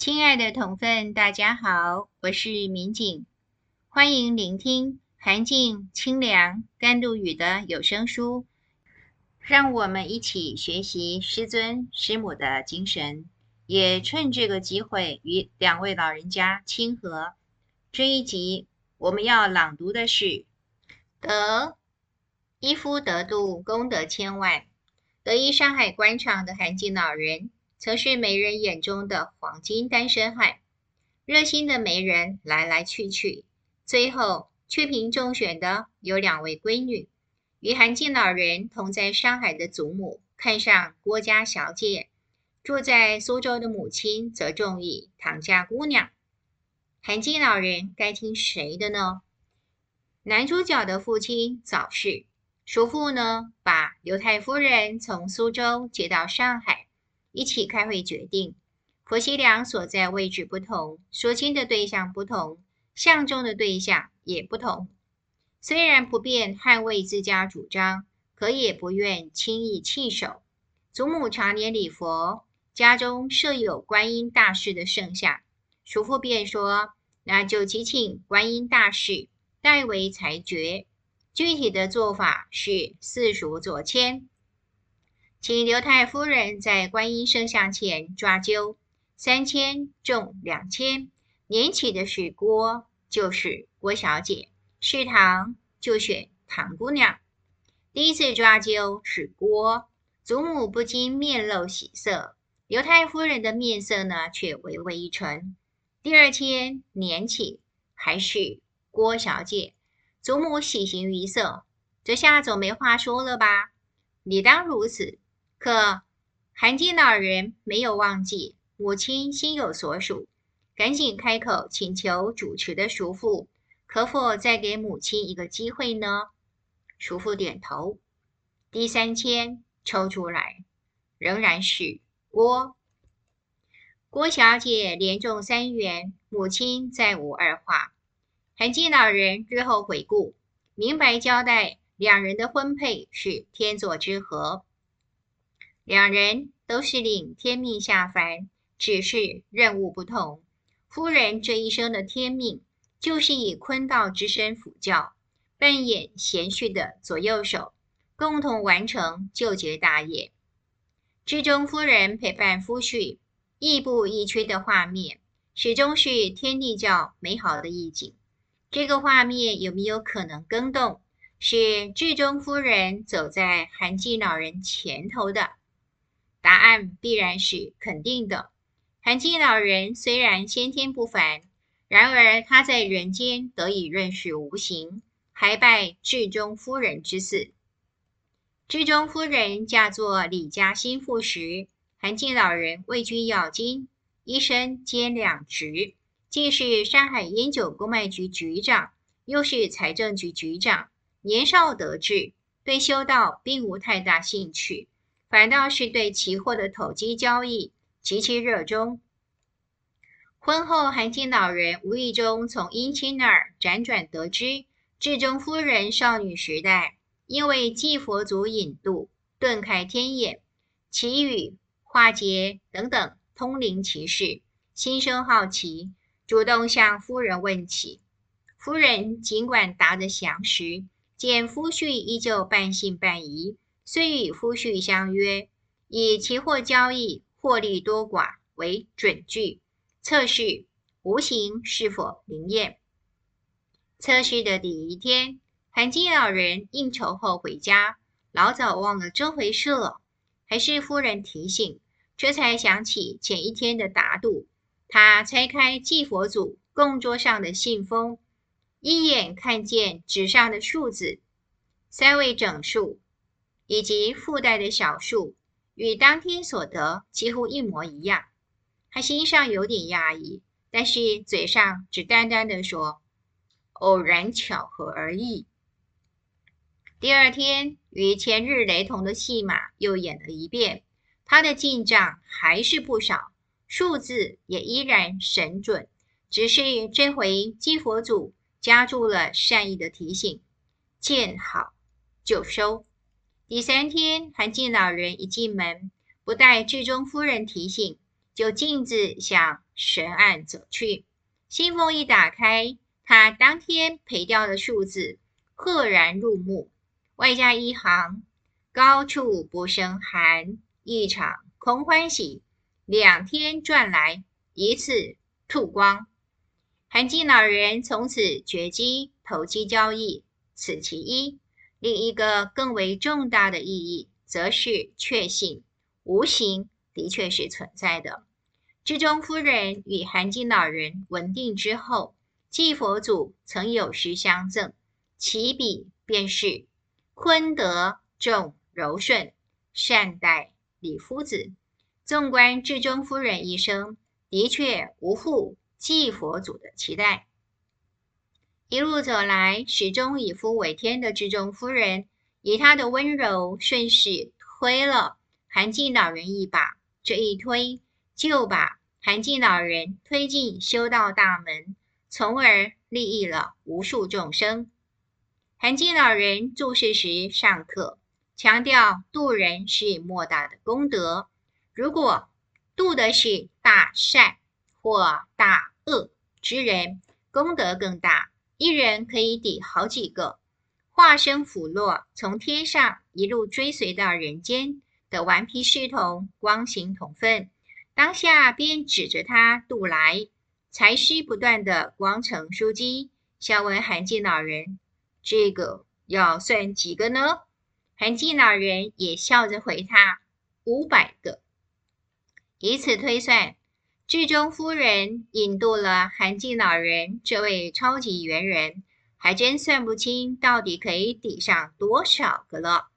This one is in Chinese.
亲爱的同分，大家好，我是民警，欢迎聆听寒静、清凉、甘露雨的有声书，让我们一起学习师尊师母的精神，也趁这个机会与两位老人家亲和。这一集我们要朗读的是：德一夫得度，功德千万。德意上海官场的涵静老人，曾是媒人眼中的黄金单身汉，热心的媒人来来去去，最后却凭中选的有两位闺女。与韩静老人同在上海的祖母看上郭家小姐，住在苏州的母亲则中意唐家姑娘。韩静老人该听谁的呢？男主角的父亲早逝。叔父呢，把刘太夫人从苏州接到上海，一起开会决定，婆媳俩所在位置不同，说亲的对象不同，相中的对象也不同。虽然不便捍卫自家主张，可也不愿轻易弃守。祖母常年礼佛，家中设有观音大士的圣像，叔父便说：“那就祈请观音大士代为裁决。”具体的做法是四叔左迁，请刘太夫人在观音圣像前抓阄，三千重两千，年起的是郭，就是郭小姐；是唐，就选唐姑娘。第一次抓阄是郭，祖母不禁面露喜色，刘太夫人的面色呢，却微微一沉。第二天年起还是郭小姐。祖母喜形于色，这下总没话说了吧？理当如此。可韩静老人没有忘记母亲心有所属，赶紧开口请求主持的叔父，可否再给母亲一个机会呢？叔父点头。第三签抽出来，仍然是郭。郭小姐连中三元，母亲再无二话。韩静老人日后回顾，明白交代两人的婚配是天作之合，两人都是领天命下凡，只是任务不同。夫人这一生的天命，就是以坤道之身辅教，扮演贤婿的左右手，共同完成救劫大业。智忠夫人陪伴夫婿，亦步亦趋的画面，始终是天地教美好的意境。这个画面有没有可能更动？是至中夫人走在涵静老人前头的？答案必然是肯定的。韩静老人虽然先天不凡，然而他在人间得以认识无形，还拜智忠夫人之赐。智忠夫人嫁作李家心腹时，韩静老人位居要津，一身兼两职。既是上海烟酒公卖局局长，又是财政局局长，年少得志，对修道并无太大兴趣，反倒是对期货的投机交易极其热衷。婚后，涵静老人无意中从姻亲那儿辗转得知，智忠夫人少女时代因为祭佛祖引渡，顿开天眼，祈雨、化劫等等通灵奇事，心生好奇。主动向夫人问起，夫人尽管答得详实，见夫婿依旧半信半疑，遂与夫婿相约，以期货交易获利多寡为准据，测试无形是否灵验。测试的第一天，韩金老人应酬后回家，老早忘了这回事了，还是夫人提醒，这才想起前一天的打赌。他拆开祭佛祖供桌上的信封，一眼看见纸上的数字，三位整数以及附带的小数，与当天所得几乎一模一样。他心上有点讶异，但是嘴上只淡淡的说：“偶然巧合而已。”第二天，与前日雷同的戏码又演了一遍，他的进账还是不少。数字也依然神准，只是这回祭佛祖加注了善意的提醒：见好就收。第三天，韩进老人一进门，不待剧中夫人提醒，就径自向神案走去。信封一打开，他当天赔掉的数字赫然入目，外加一行“高处不胜寒，一场空欢喜”，两天赚来一次吐光。韩进老人从此绝迹投机交易，此其一。另一个更为重大的意义，则是确信无形的确是存在的。智忠夫人与韩进老人文定之后，继佛祖曾有诗相赠，起笔便是“坤德重柔顺，善待李夫子”。纵观智忠夫人一生，的确无负继佛祖的期待。一路走来，始终以夫为天的智忠夫人，以她的温柔顺势推了韩进老人一把，这一推就把韩进老人推进修道大门，从而利益了无数众生。韩进老人住世时上课，强调度人是莫大的功德。如果度的是大善或大恶之人，功德更大。一人可以抵好几个，化身腐落，从天上一路追随到人间的顽皮侍童，光行同分。当下便指着他度来，才师不断的光呈书记，笑问韩进老人：“这个要算几个呢？”韩进老人也笑着回他：“五百个。”以此推算，剧中夫人引渡了韩进老人这位超级猿人，还真算不清到底可以抵上多少个了。